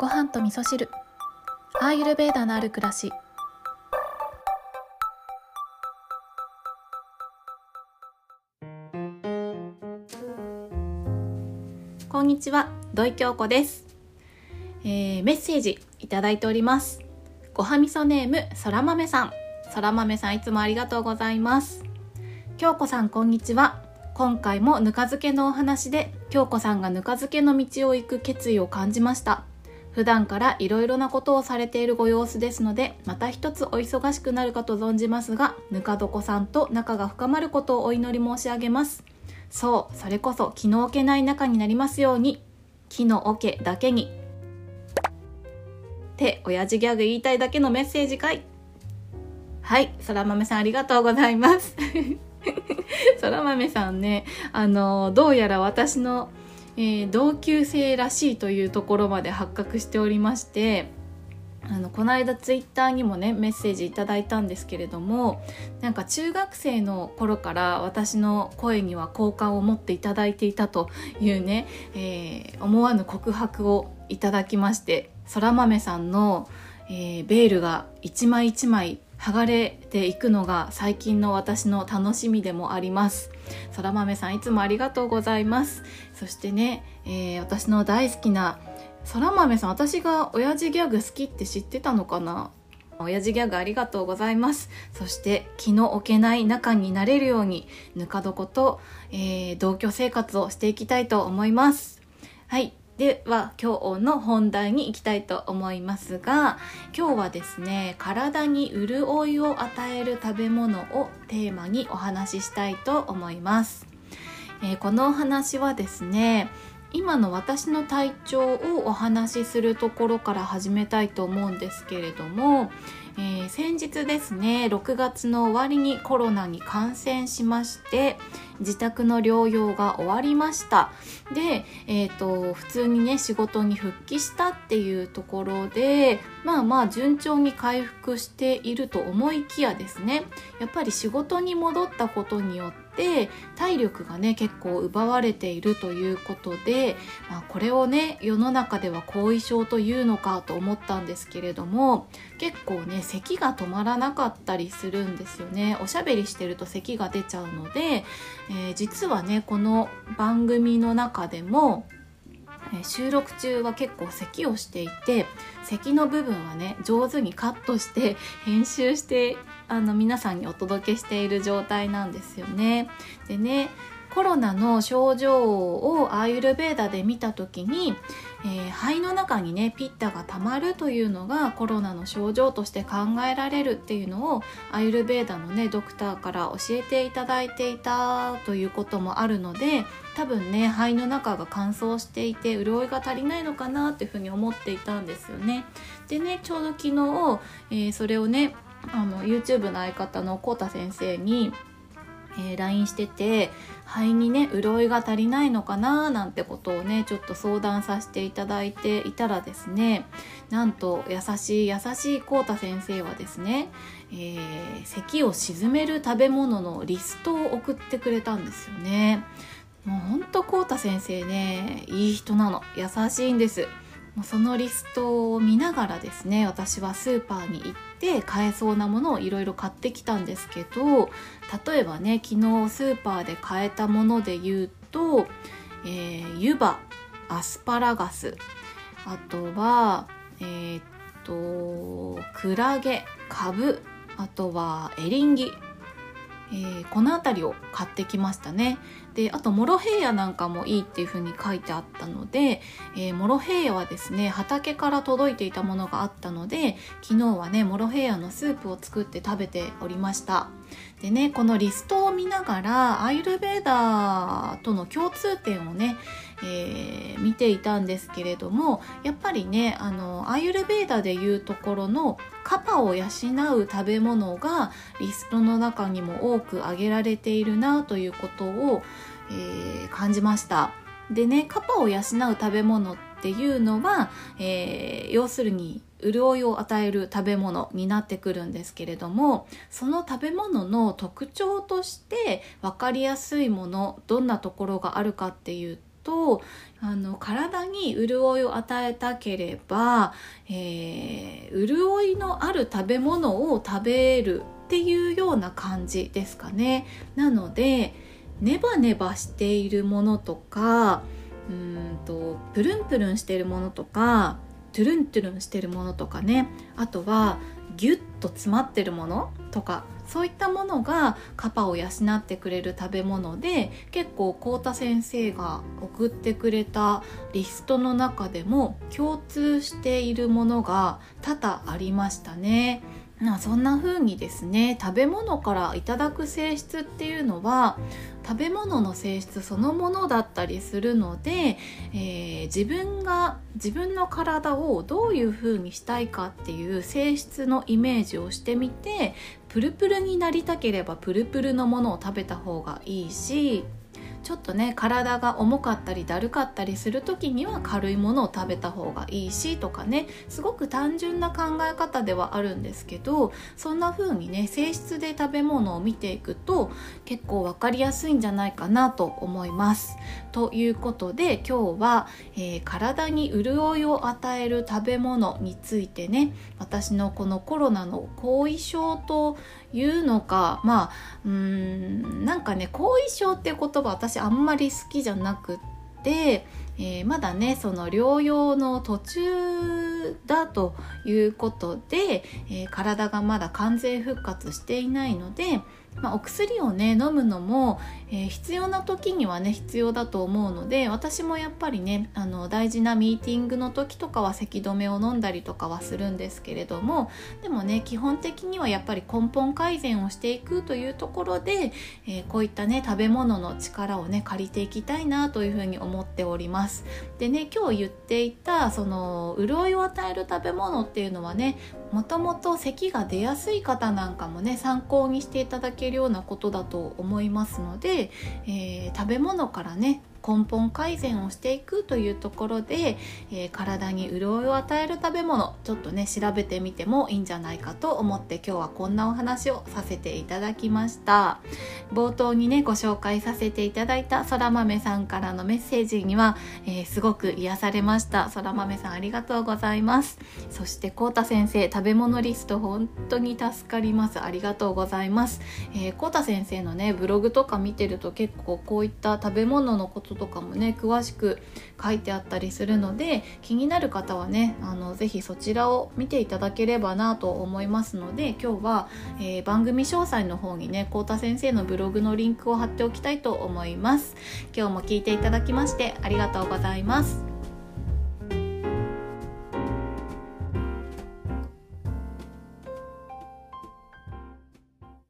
ご飯と味噌汁。アーユルベーダのある暮らし。こんにちは土井京子です、えーメッセージいただいております。ごはみそネームそら豆さん。そら豆さんいつもありがとうございます。京子さんこんにちは。今回もぬか漬けのお話で京子さんがぬか漬けの道を行く決意を感じました。普段からいろいろなことをされているご様子ですのでまた一つお忙しくなるかと存じますがぬか床さんと仲が深まることをお祈り申し上げます。そうそれこそ気の置けない仲になりますように気の桶だけに。って親父ギャグ言いたいだけのメッセージかい。はいそら豆さんありがとうございます。そら豆さんねあのどうやら私の、えー同級生らしいというところまで発覚しておりましてあのこの間ツイッターにもねメッセージいただいたんですけれどもなんか中学生の頃から私の声には好感を持っていただいていたというね、えー思わぬ告白をいただきましてそら豆さんの、えーベールが一枚一枚剥がれていくのが最近の私の楽しみでもあります。そら豆さんいつもありがとうございます。そしてね、えー私の大好きなそら豆さん。私が親父ギャグ好きって知ってたのかな？親父ギャグありがとうございます。そして気の置けない仲になれるようにぬか床と、えー同居生活をしていきたいと思います。はい。では今日の本題に行きたいと思いますが今日はですね体に潤いを与える食べ物をテーマにお話ししたいと思います、えーこのお話はですね今の私の体調をお話しするところから始めたいと思うんですけれども、えー先日ですね6月の終わりにコロナに感染しまして自宅の療養が終わりました。で、えー、と普通にね仕事に復帰したっていうところでまあまあ順調に回復していると思いきやですね。やっぱり仕事に戻ったことによって体力がね結構奪われているということで、まあ、これをね世の中では後遺症というのかと思ったんですけれども結構ね咳が止まらなかったりするんですよね。おしゃべりしてると咳が出ちゃうので、えー実はねこの番組の中でもえー収録中は結構咳をしていて咳の部分はね上手にカットして編集してあの皆さんにお届けしている状態なんですよね。でねコロナの症状をアーユルベーダで見た時に、えー肺の中にねピッタがたまるというのがコロナの症状として考えられるっていうのをアーユルベーダのねドクターから教えていただいていたということもあるので多分ね肺の中が乾燥していて潤いが足りないのかなっていうふうに思っていたんですよね。でねちょうど昨日、えーそれをねあの YouTube の相方のコウタ先生にえー LINE してて肺にね潤いが足りないのかななんてことをねちょっと相談させていただいていたらですねなんと優しい優しいコウタ先生はですね、えー咳を鎮める食べ物のリストを送ってくれたんですよね。もうほんとコウタ先生ねいい人なの優しいんです。もうそのリストを見ながらですね私はスーパーに行って買えそうなものをいろいろ買ってきたんですけど例えばね昨日スーパーで買えたもので言うと、えー湯葉アスパラガスあとはえーっとクラゲカブあとはエリンギ、えーこの辺りを買ってきましたね。であとモロヘイヤなんかもいいっていう風に書いてあったので、えーモロヘイヤはですね畑から届いていたものがあったので昨日はねモロヘイヤのスープを作って食べておりました。でねこのリストを見ながらアイルベーダーとの共通点をね、えー見ていたんですけれどもやっぱりねあのアイルベーダでいうところのカパを養う食べ物がリストの中にも多く挙げられているなということを、えー感じました。でねカパを養う食べ物っていうのは、えー要するに潤いを与える食べ物になってくるんですけれどもその食べ物の特徴として分かりやすいものどんなところがあるかっていうとあの体に潤いを与えたければ、えー、潤いのある食べ物を食べるっていうような感じですかね。なのでネバネバしているものとかうんとプルンプルンしてるものとかトゥルントゥルンしてるものとかねあとはギュッと詰まってるものとかそういったものがカパを養ってくれる食べ物で結構幸太先生が送ってくれたリストの中でも共通しているものが多々ありましたね。ま、そんな風にですね食べ物からいただく性質っていうのは食べ物の性質そのものだったりするので、えー、自分が自分の体をどういう風にしたいかっていう性質のイメージをしてみてプルプルになりたければプルプルのものを食べた方がいいしちょっとね体が重かったりだるかったりする時には軽いものを食べた方がいいしとかねすごく単純な考え方ではあるんですけどそんな風にね性質で食べ物を見ていくと結構分かりやすいんじゃないかなと思います。ということで今日は、えー、体に潤いを与える食べ物についてね私のこのコロナの後遺症というのかまあうーんなんかね後遺症っていう言葉私私あんまり好きじゃなくって、えー、まだねその療養の途中だということで、えー、体がまだ完全復活していないのでまあ、お薬をね飲むのも、えー、必要な時にはね必要だと思うので私もやっぱりねあの大事なミーティングの時とかは咳止めを飲んだりとかはするんですけれどもでもね基本的にはやっぱり根本改善をしていくというところで、えー、こういったね食べ物の力をね借りていきたいなというふうに思っております。でね今日言っていたその潤いを与える食べ物っていうのはねもともと咳が出やすい方なんかもね参考にしていただけるようなことだと思いますので、えー、食べ物からね根本改善をしていくというところで、えー、体に潤いを与える食べ物ちょっとね調べてみてもいいんじゃないかと思って今日はこんなお話をさせていただきました。冒頭にねご紹介させていただいたそら豆さんからのメッセージには、えー、すごく癒されました。そら豆さんありがとうございます。そしてこうた先生食べ物リスト本当に助かります。ありがとうございます。こうた先生のねブログとか見てると結構こういった食べ物のことこととかもね詳しく書いてあったりするので気になる方はねあのぜひそちらを見ていただければなと思いますので今日は、えー、番組詳細の方にね幸田先生のブログのリンクを貼っておきたいと思います。今日も聞いていただきましてありがとうございます。